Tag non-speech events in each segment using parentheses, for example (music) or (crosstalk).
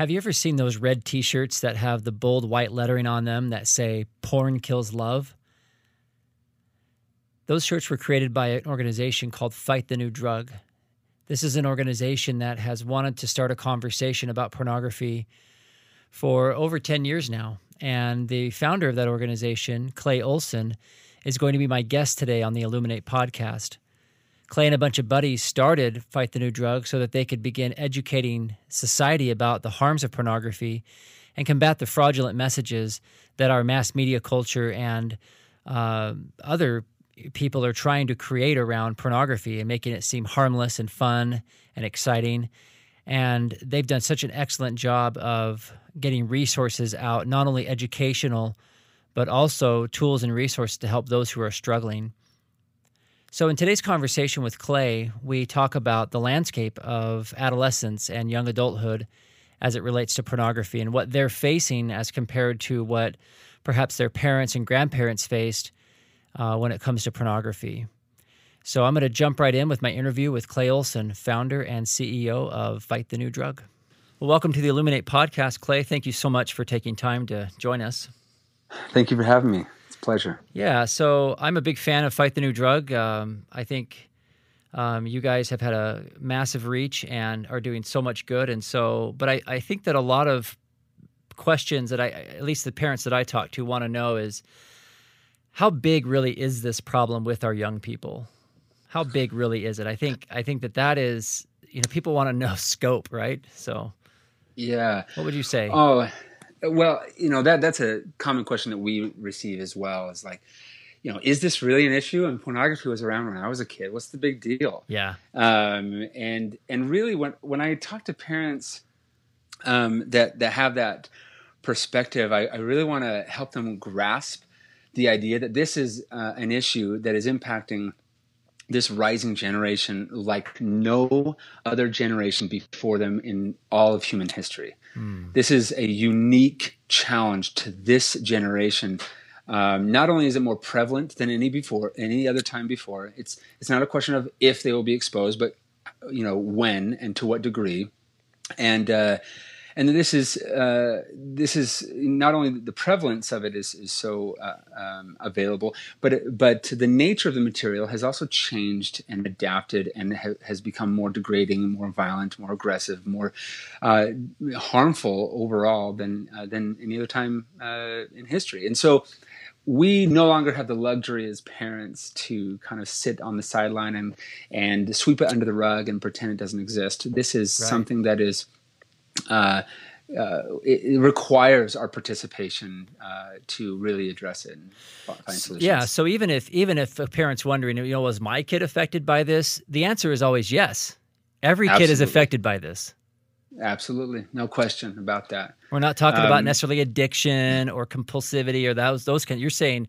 Have you ever seen those red t shirts that have the bold white lettering on them that say, Porn Kills Love? Those shirts were created by an organization called Fight the New Drug. This is an organization that has wanted to start a conversation about pornography for over 10 years now. And the founder of that organization, Clay Olsen, is going to be my guest today on the Illuminate podcast. Clay and a bunch of buddies started Fight the New Drug so that they could begin educating society about the harms of pornography and combat the fraudulent messages that our mass media culture and uh, other people are trying to create around pornography and making it seem harmless and fun and exciting. And they've done such an excellent job of getting resources out, not only educational, but also tools and resources to help those who are struggling. So, in today's conversation with Clay, we talk about the landscape of adolescence and young adulthood as it relates to pornography and what they're facing as compared to what perhaps their parents and grandparents faced uh, when it comes to pornography. So, I'm going to jump right in with my interview with Clay Olsen, founder and CEO of Fight the New Drug. Well, welcome to the Illuminate podcast, Clay. Thank you so much for taking time to join us. Thank you for having me pleasure. Yeah, so I'm a big fan of Fight the New Drug. Um, I think um, you guys have had a massive reach and are doing so much good. And so, but I, I think that a lot of questions that I, at least the parents that I talk to, want to know is how big really is this problem with our young people? How big really is it? I think I think that that is you know people want to know (laughs) scope, right? So, yeah. What would you say? Oh, well, you know that that's a common question that we receive as well. Is like, you know, is this really an issue? And pornography was around when I was a kid. What's the big deal? Yeah. Um, and and really, when when I talk to parents um, that that have that perspective, I, I really want to help them grasp the idea that this is uh, an issue that is impacting this rising generation like no other generation before them in all of human history. Mm. This is a unique challenge to this generation. Um, not only is it more prevalent than any before, any other time before. It's it's not a question of if they will be exposed, but you know when and to what degree. And uh, and this is uh, this is not only the prevalence of it is, is so uh, um, available, but but the nature of the material has also changed and adapted and ha- has become more degrading, more violent, more aggressive, more uh, harmful overall than uh, than any other time uh, in history. And so we no longer have the luxury as parents to kind of sit on the sideline and and sweep it under the rug and pretend it doesn't exist. This is right. something that is uh, uh, it, it, requires our participation uh, to really address it and find solutions. Yeah. So even if even if a parent's wondering, you know, was my kid affected by this? The answer is always yes. Every Absolutely. kid is affected by this. Absolutely, no question about that. We're not talking um, about necessarily addiction or compulsivity or those those kind. You're saying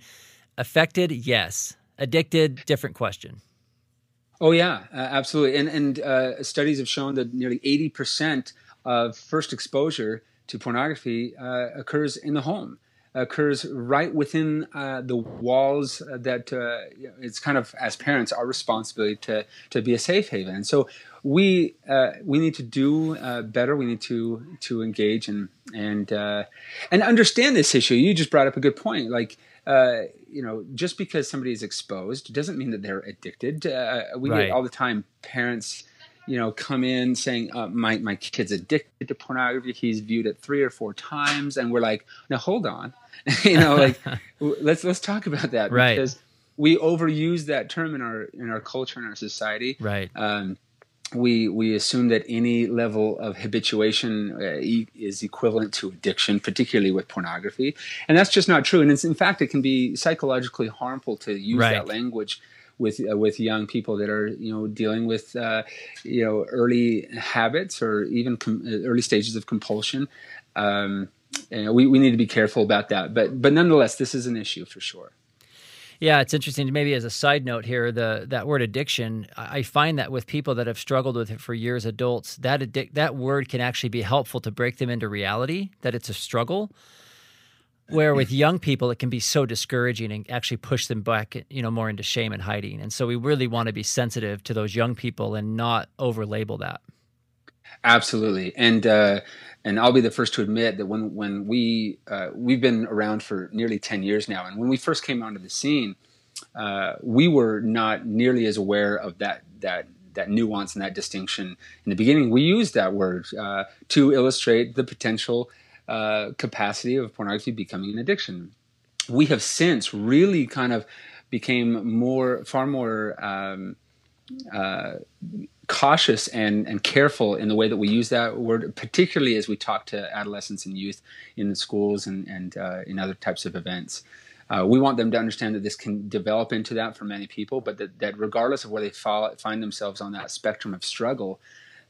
affected, yes. Addicted, different question. Oh yeah, uh, absolutely. And and uh, studies have shown that nearly eighty percent of first exposure to pornography uh, occurs in the home occurs right within uh, the walls that uh, it's kind of as parents our responsibility to to be a safe haven. And so we uh, we need to do uh, better. We need to to engage and and uh, and understand this issue. You just brought up a good point. Like you know just because somebody is exposed doesn't mean that they're addicted. We right. get all the time. Parents you know, come in saying uh, my my kid's addicted to pornography. He's viewed it three or four times, and we're like, now hold on, (laughs) you know, like (laughs) let's let's talk about that right. because we overuse that term in our in our culture in our society. Right. Um, we we assume that any level of habituation uh, e- is equivalent to addiction, particularly with pornography, and that's just not true. And in fact, it can be psychologically harmful to use right. that language with uh, with young people that are you know dealing with uh, you know early habits or even com- uh, early stages of compulsion. Um, we, we need to be careful about that, but but nonetheless, this is an issue for sure. Yeah, it's interesting. Maybe as a side note here, the that word addiction, I find that with people that have struggled with it for years, adults, that addic- that word can actually be helpful to break them into reality that it's a struggle. Where with young people, it can be so discouraging and actually push them back, you know, more into shame and hiding. And so we really want to be sensitive to those young people and not overlabel that. Absolutely, and uh, and I'll be the first to admit that when when we uh, we've been around for nearly ten years now, and when we first came onto the scene, uh, we were not nearly as aware of that that that nuance and that distinction in the beginning. We used that word uh, to illustrate the potential uh, capacity of pornography becoming an addiction. We have since really kind of became more, far more um, uh, cautious and, and careful in the way that we use that word, particularly as we talk to adolescents and youth in schools and, and uh, in other types of events. Uh, we want them to understand that this can develop into that for many people, but that, that regardless of where they fall, find themselves on that spectrum of struggle,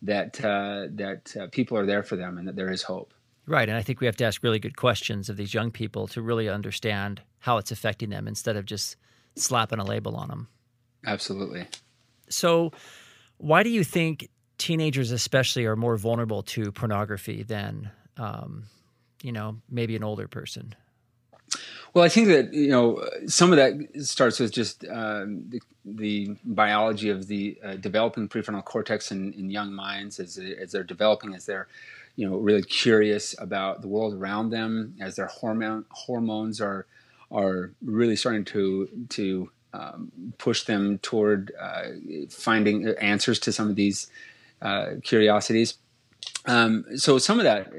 that uh, that uh, people are there for them and that there is hope. Right. And I think we have to ask really good questions of these young people to really understand how it's affecting them instead of just slapping a label on them. Absolutely. So, why do you think teenagers, especially, are more vulnerable to pornography than, um, you know, maybe an older person? Well, I think that you know some of that starts with just um, the, the, biology of the uh, developing prefrontal cortex in, in young minds as, as they're developing, as they're you know really curious about the world around them as their hormone hormones are are really starting to to um, push them toward uh, finding answers to some of these uh, curiosities. Um, so some of that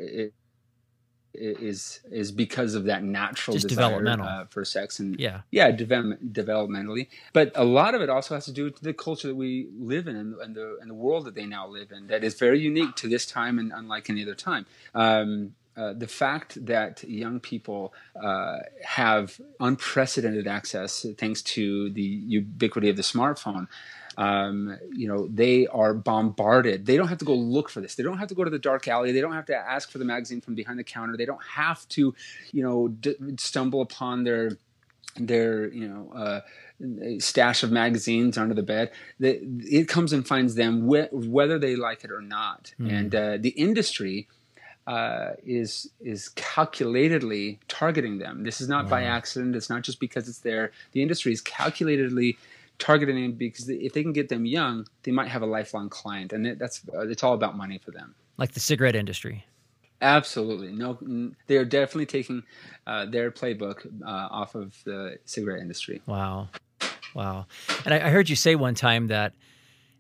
is is because of that natural Just desire uh, for sex and yeah. Yeah develop, developmentally. But a lot of it also has to do with the culture that we live in and, and, the and the world that they now live in that is very unique to this time and unlike any other time. Um, uh, the fact that young people uh, have unprecedented access thanks to the ubiquity of the smartphone um, you know they are bombarded they don't have to go look for this they don't have to go to the dark alley they don't have to ask for the magazine from behind the counter they don't have to you know d- stumble upon their their you know uh, stash of magazines under the bed it comes and finds them wh- whether they like it or not mm. and uh, the industry uh, is is calculatedly targeting them. This is not wow. by accident. It's not just because it's there. The industry is calculatedly targeting them because if they can get them young, they might have a lifelong client, and that's it's all about money for them. Like the cigarette industry. Absolutely, no, they are definitely taking uh, their playbook uh, off of the cigarette industry. Wow, wow! And I, I, heard you say one time that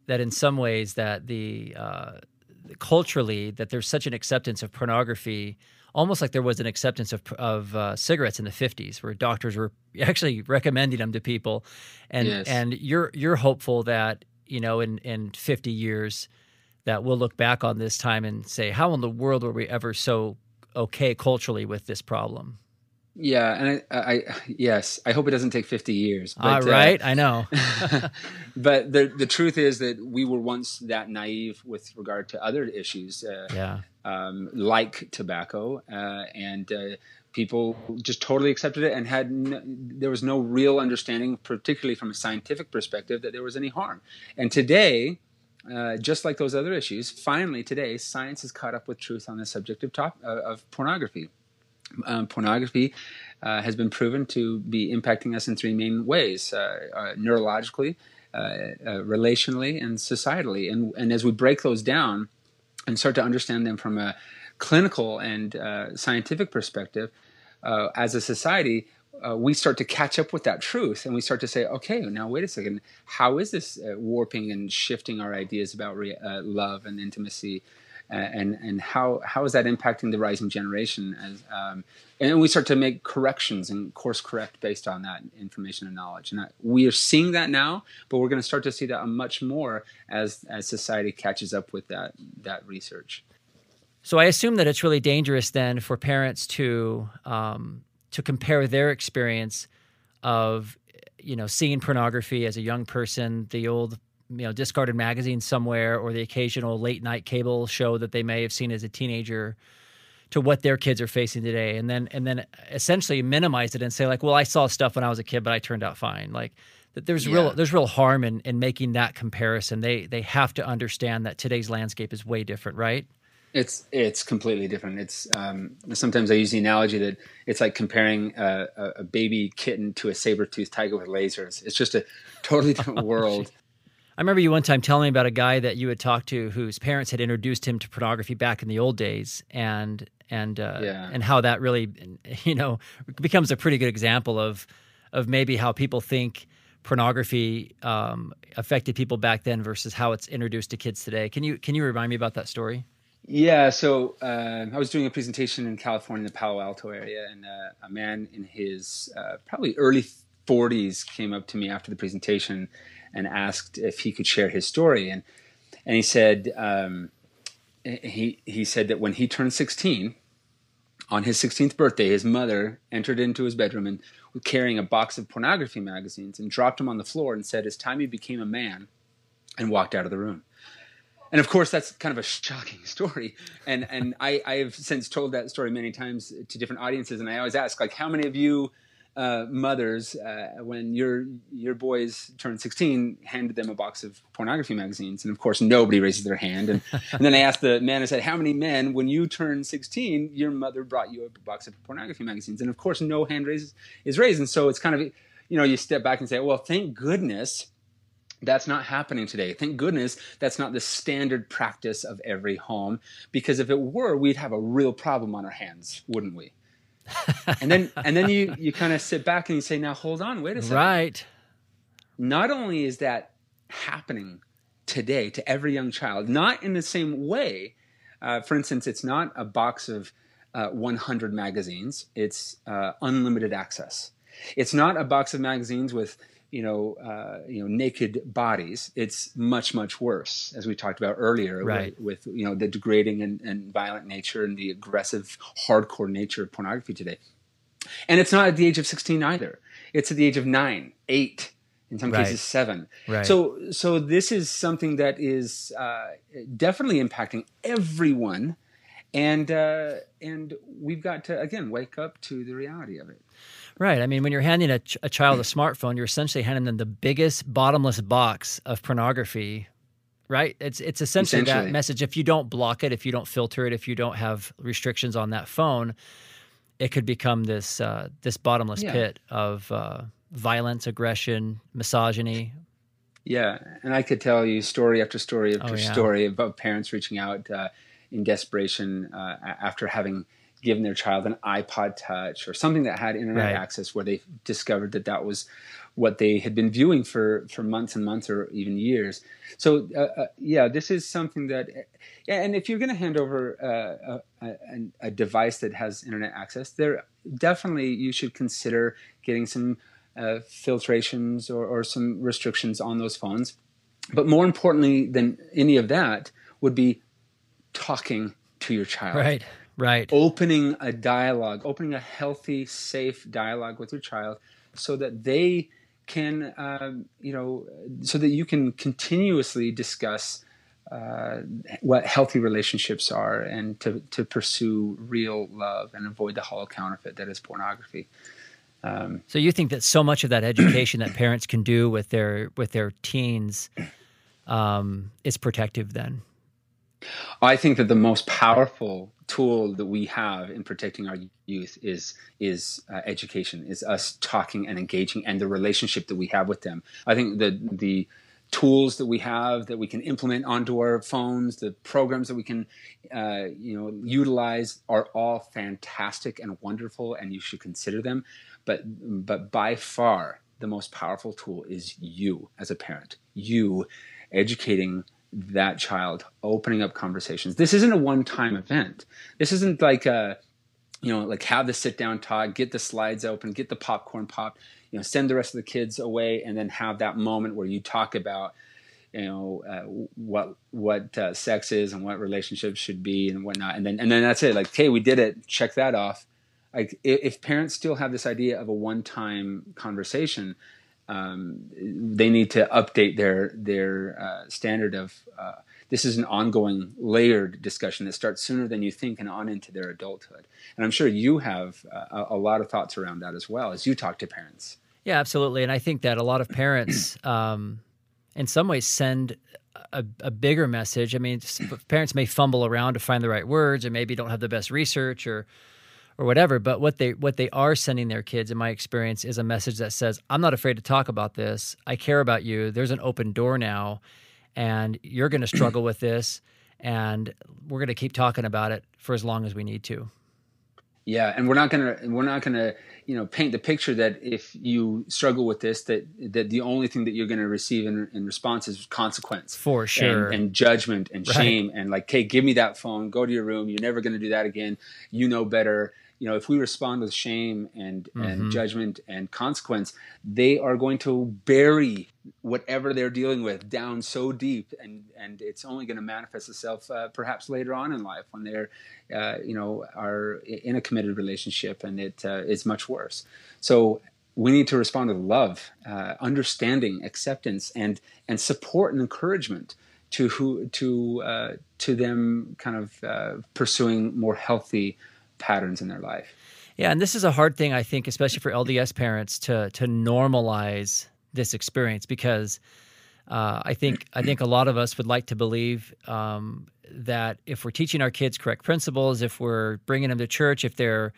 that in some ways that the uh, culturally that there's such an acceptance of pornography almost like there was an acceptance of, of uh, cigarettes in the 50s where doctors were (laughs) actually recommending them to people and yes. and you're you're hopeful that you know in in 50 years that we'll look back on this time and say how in the world were we ever so okay culturally with this problem yeah, and I, I, yes, I hope it doesn't take fifty years. But, uh, right, uh, I know. (laughs) (laughs) but the the truth is that we were once that naive with regard to other issues, uh, yeah, um, like tobacco, uh, and uh, people just totally accepted it and had there was no real understanding, particularly from a scientific perspective, that there was any harm. And today. Uh, just like those other issues, finally today, science has caught up with truth on the subject of, top, of pornography um, pornography uh, has been proven to be impacting us in three main ways uh, uh neurologically, uh, uh, relationally, and societally. And, and as we break those down and start to understand them from a clinical and scientific perspective, as a society, uh, we start to catch up with that truth and we start to say, okay, now wait a second, how is this uh, warping and shifting our ideas about re- uh, love and intimacy and and how how is that impacting the rising generation as um, and we start to make corrections and course correct based on that information and knowledge. And that, we are seeing that now but we're going to start to see that much more as as society catches up with that that research. So i assume that it's really dangerous then for parents to um, to compare their experience of you know, seeing pornography as a young person, the old you know discarded magazine somewhere or the occasional late night cable show that they may have seen as a teenager to what their kids are facing today and then and then essentially minimize it and say like well i saw stuff when i was a kid but i turned out fine like there's yeah. real there's real harm in in making that comparison they they have to understand that today's landscape is way different right it's it's completely different. It's um, sometimes I use the analogy that it's like comparing a, a baby kitten to a saber toothed tiger with lasers. It's just a totally different (laughs) oh, world. I remember you one time telling me about a guy that you had talked to whose parents had introduced him to pornography back in the old days, and and uh, yeah. and how that really, (laughs) you know, becomes a pretty good example of of maybe how people think pornography um, affected people back then versus how it's introduced to kids today. Can you can you remind me about that story? Yeah, so uh, I was doing a presentation in California, in the Palo Alto area, and uh, a man in his uh, probably early 40s came up to me after the presentation and asked if he could share his story. And and he said um, he he said that when he turned 16, on his 16th birthday, his mother entered into his bedroom and carrying a box of pornography magazines and dropped him on the floor and said, "It's time you became a man," and walked out of the room. And of course, that's kind of a shocking story. And and I, I have since told that story many times to different audiences, and I always ask, like, how many of you uh, mothers, uh, when your your boys turned 16, handed them a box of pornography magazines, and of course nobody raises their hand. And, (laughs) and then I asked the man, I said, "How many men, when you turned 16, your mother brought you a box of pornography magazines?" And of course, no hand raises is raised. And so it's kind of, you know, you step back and say, "Well, thank goodness." That's not happening today. Thank goodness that's not the standard practice of every home, because if it were, we'd have a real problem on our hands, wouldn't we? And then and then you you kind of sit back and you say, now hold on, wait a second. Right. Not only is that happening today to every young child, not in the same way. Uh, for instance, it's not a box of uh, 100 magazines; it's uh, unlimited access. It's not a box of magazines with you know, uh, you know, naked bodies. It's much, much worse, as we talked about earlier, right. with, with, you know the degrading and, and violent nature and the aggressive, hardcore nature of pornography today. And it's not at the age of sixteen either. It's at the age of nine, eight, in some right. cases seven. Right. So, so this is something that is uh, definitely impacting everyone, and uh, and we've got to again wake up to the reality of it. Right. I mean, when you're handing a, ch- a child a smartphone, you're essentially handing them the biggest bottomless box of pornography. Right. It's it's essentially, essentially, that message. If you don't block it, if you don't filter it, if you don't have restrictions on that phone, it could become this uh, this bottomless yeah. pit of uh, violence, aggression, misogyny. Yeah, and I could tell you story after story after oh, yeah. story about parents reaching out uh, in desperation uh, after having given their child an iPod Touch or something that had internet right. access, where they discovered that that was what they had been viewing for for months and months or even years. So uh, uh, yeah, this is something that, and if you're going to hand over uh, a, a, a, device that has internet access, there definitely you should consider getting some uh, filtrations or, or some restrictions on those phones. But more importantly than any of that would be talking to your child. Right right. Opening a dialogue opening a healthy safe dialogue with your child so that they can um, you know so that you can continuously discuss uh, what healthy relationships are and to, to pursue real love and avoid the hollow counterfeit that is pornography. Um, so you think that so much of that education that parents can do with their with their teens um, is protective then I think that the most powerful tool that we have in protecting our youth is is uh, education, is us talking and engaging, and the relationship that we have with them. I think the the tools that we have that we can implement onto our phones, the programs that we can, uh, you know, utilize are all fantastic and wonderful, and you should consider them. But but by far the most powerful tool is you as a parent. You educating that child, opening up conversations. This isn't a one time event. This isn't like a, you know, like have the sit down talk, get the slides open, get the popcorn pop, you know, send the rest of the kids away, and then have that moment where you talk about, you know, uh, what what uh, sex is and what relationships should be and whatnot, and then and then that's it. Like, hey we did it. Check that off. Like, if, if parents still have this idea of a one time conversation, um, they need to update their their uh, standard of uh, this is an ongoing layered discussion that starts sooner than you think and on into their adulthood. And i'm sure you have a, a lot of thoughts around that as well as you talk to parents. Yeah absolutely. And i think that a lot of parents (clears throat) um, in some ways send a, a, bigger message. I mean parents may fumble around to find the right words or maybe don't have the best research or or whatever. But what they what they are sending their kids, in my experience, is a message that says, "I'm not afraid to talk about this. I care about you. There's an open door now, and you're going to (clears throat) struggle with this, and we're going to keep talking about it for as long as we need to." Yeah, and we're not gonna we're not gonna you know paint the picture that if you struggle with this that that the only thing that you're going to receive in, in response is consequence for sure and, and judgment and right. shame and like hey give me that phone go to your room you're never going to do that again you know better you know if we respond with shame and mm-hmm. and judgment and consequence they are going to bury whatever they're dealing with down so deep and and it's only going to manifest itself uh, perhaps later on in life when they're uh, you know are in a committed relationship and it uh, is much worse so we need to respond with love uh, understanding acceptance and and support and encouragement to who to uh, to them kind of uh, pursuing more healthy patterns in their life. Yeah, and this is a hard thing I think, especially for LDS parents, to to normalize this experience because uh, I think I think a lot of us would like to believe um, that if we're teaching our kids correct principles, if we're bringing them to church, if they're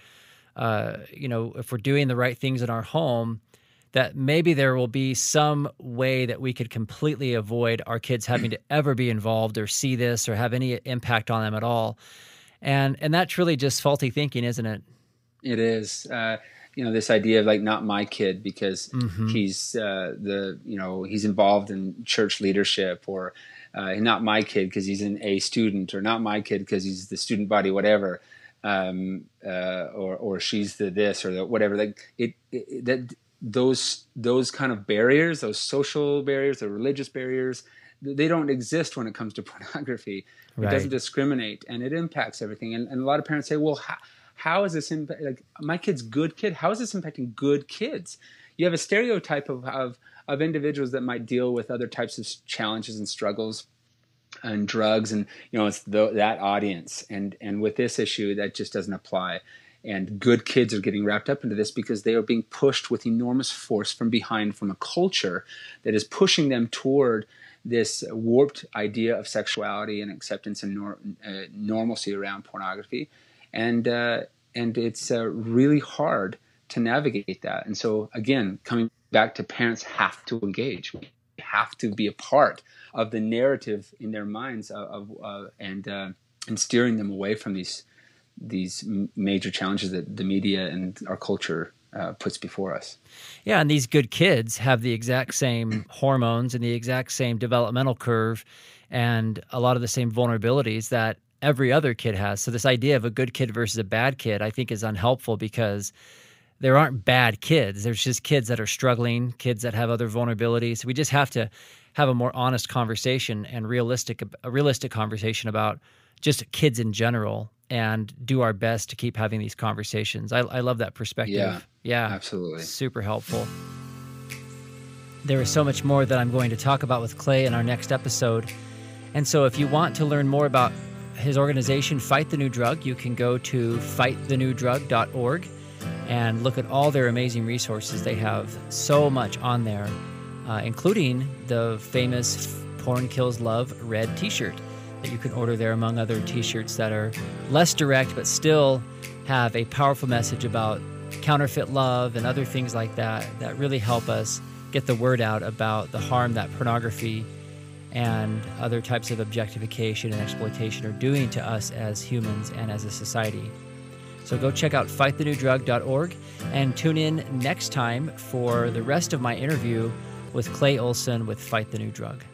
uh, you know if we're doing the right things in our home, that maybe there will be some way that we could completely avoid our kids having to ever be involved or see this or have any impact on them at all and and that's really just faulty thinking, isn't it? It is. Uh, you know this idea of like not my kid because mm-hmm. he's uh, the you know he's involved in church leadership or uh, not my kid because he's an A student or not my kid because he's the student body whatever um, uh, or or she's the this or the whatever like it, it, that those those kind of barriers those social barriers the religious barriers they don't exist when it comes to (laughs) pornography. Right. It doesn't discriminate and it impacts everything. And, and a lot of parents say, well, how, how is this impact? Like my kid's good kid. How is this impacting good kids? You have a stereotype of, of, of individuals that might deal with other types of challenges and struggles and drugs and you know it's the, that audience and and with this issue that just doesn't apply and good kids are getting wrapped up into this because they are being pushed with enormous force from behind from a culture that is pushing them toward this warped idea of sexuality and acceptance and nor- uh, normalcy around pornography, and uh, and it's uh, really hard to navigate that. And so again, coming back to parents have to engage, we have to be a part of the narrative in their minds of, of and uh, and steering them away from these these major challenges that the media and our culture uh, puts before us. Yeah, and these good kids have the exact same hormones and the exact same developmental curve and a lot of the same vulnerabilities that every other kid has. So, this idea of a good kid versus a bad kid, I think, is unhelpful because there aren't bad kids. There's just kids that are struggling, kids that have other vulnerabilities. We just have to have a more honest conversation and realistic a realistic conversation about just kids in general and do our best to keep having these conversations. I, I love that perspective. Yeah, yeah, absolutely. Super helpful. There is so much more that I'm going to talk about with Clay in our next episode. And so if you want to learn more about his organization, Fight the New Drug, you can go to fightthenewdrug.org and look at all their amazing resources. They have so much on there, uh, including the famous Porn Kills Love red t shirt that you can order there, among other t shirts that are less direct but still have a powerful message about counterfeit love and other things like that that really help us get the word out about the harm that pornography and other types of objectification and exploitation are doing to us as humans and as a society. So go check out fightthenewdrug.org and tune in next time for the rest of my interview with Clay Olsen with Fight the New Drug.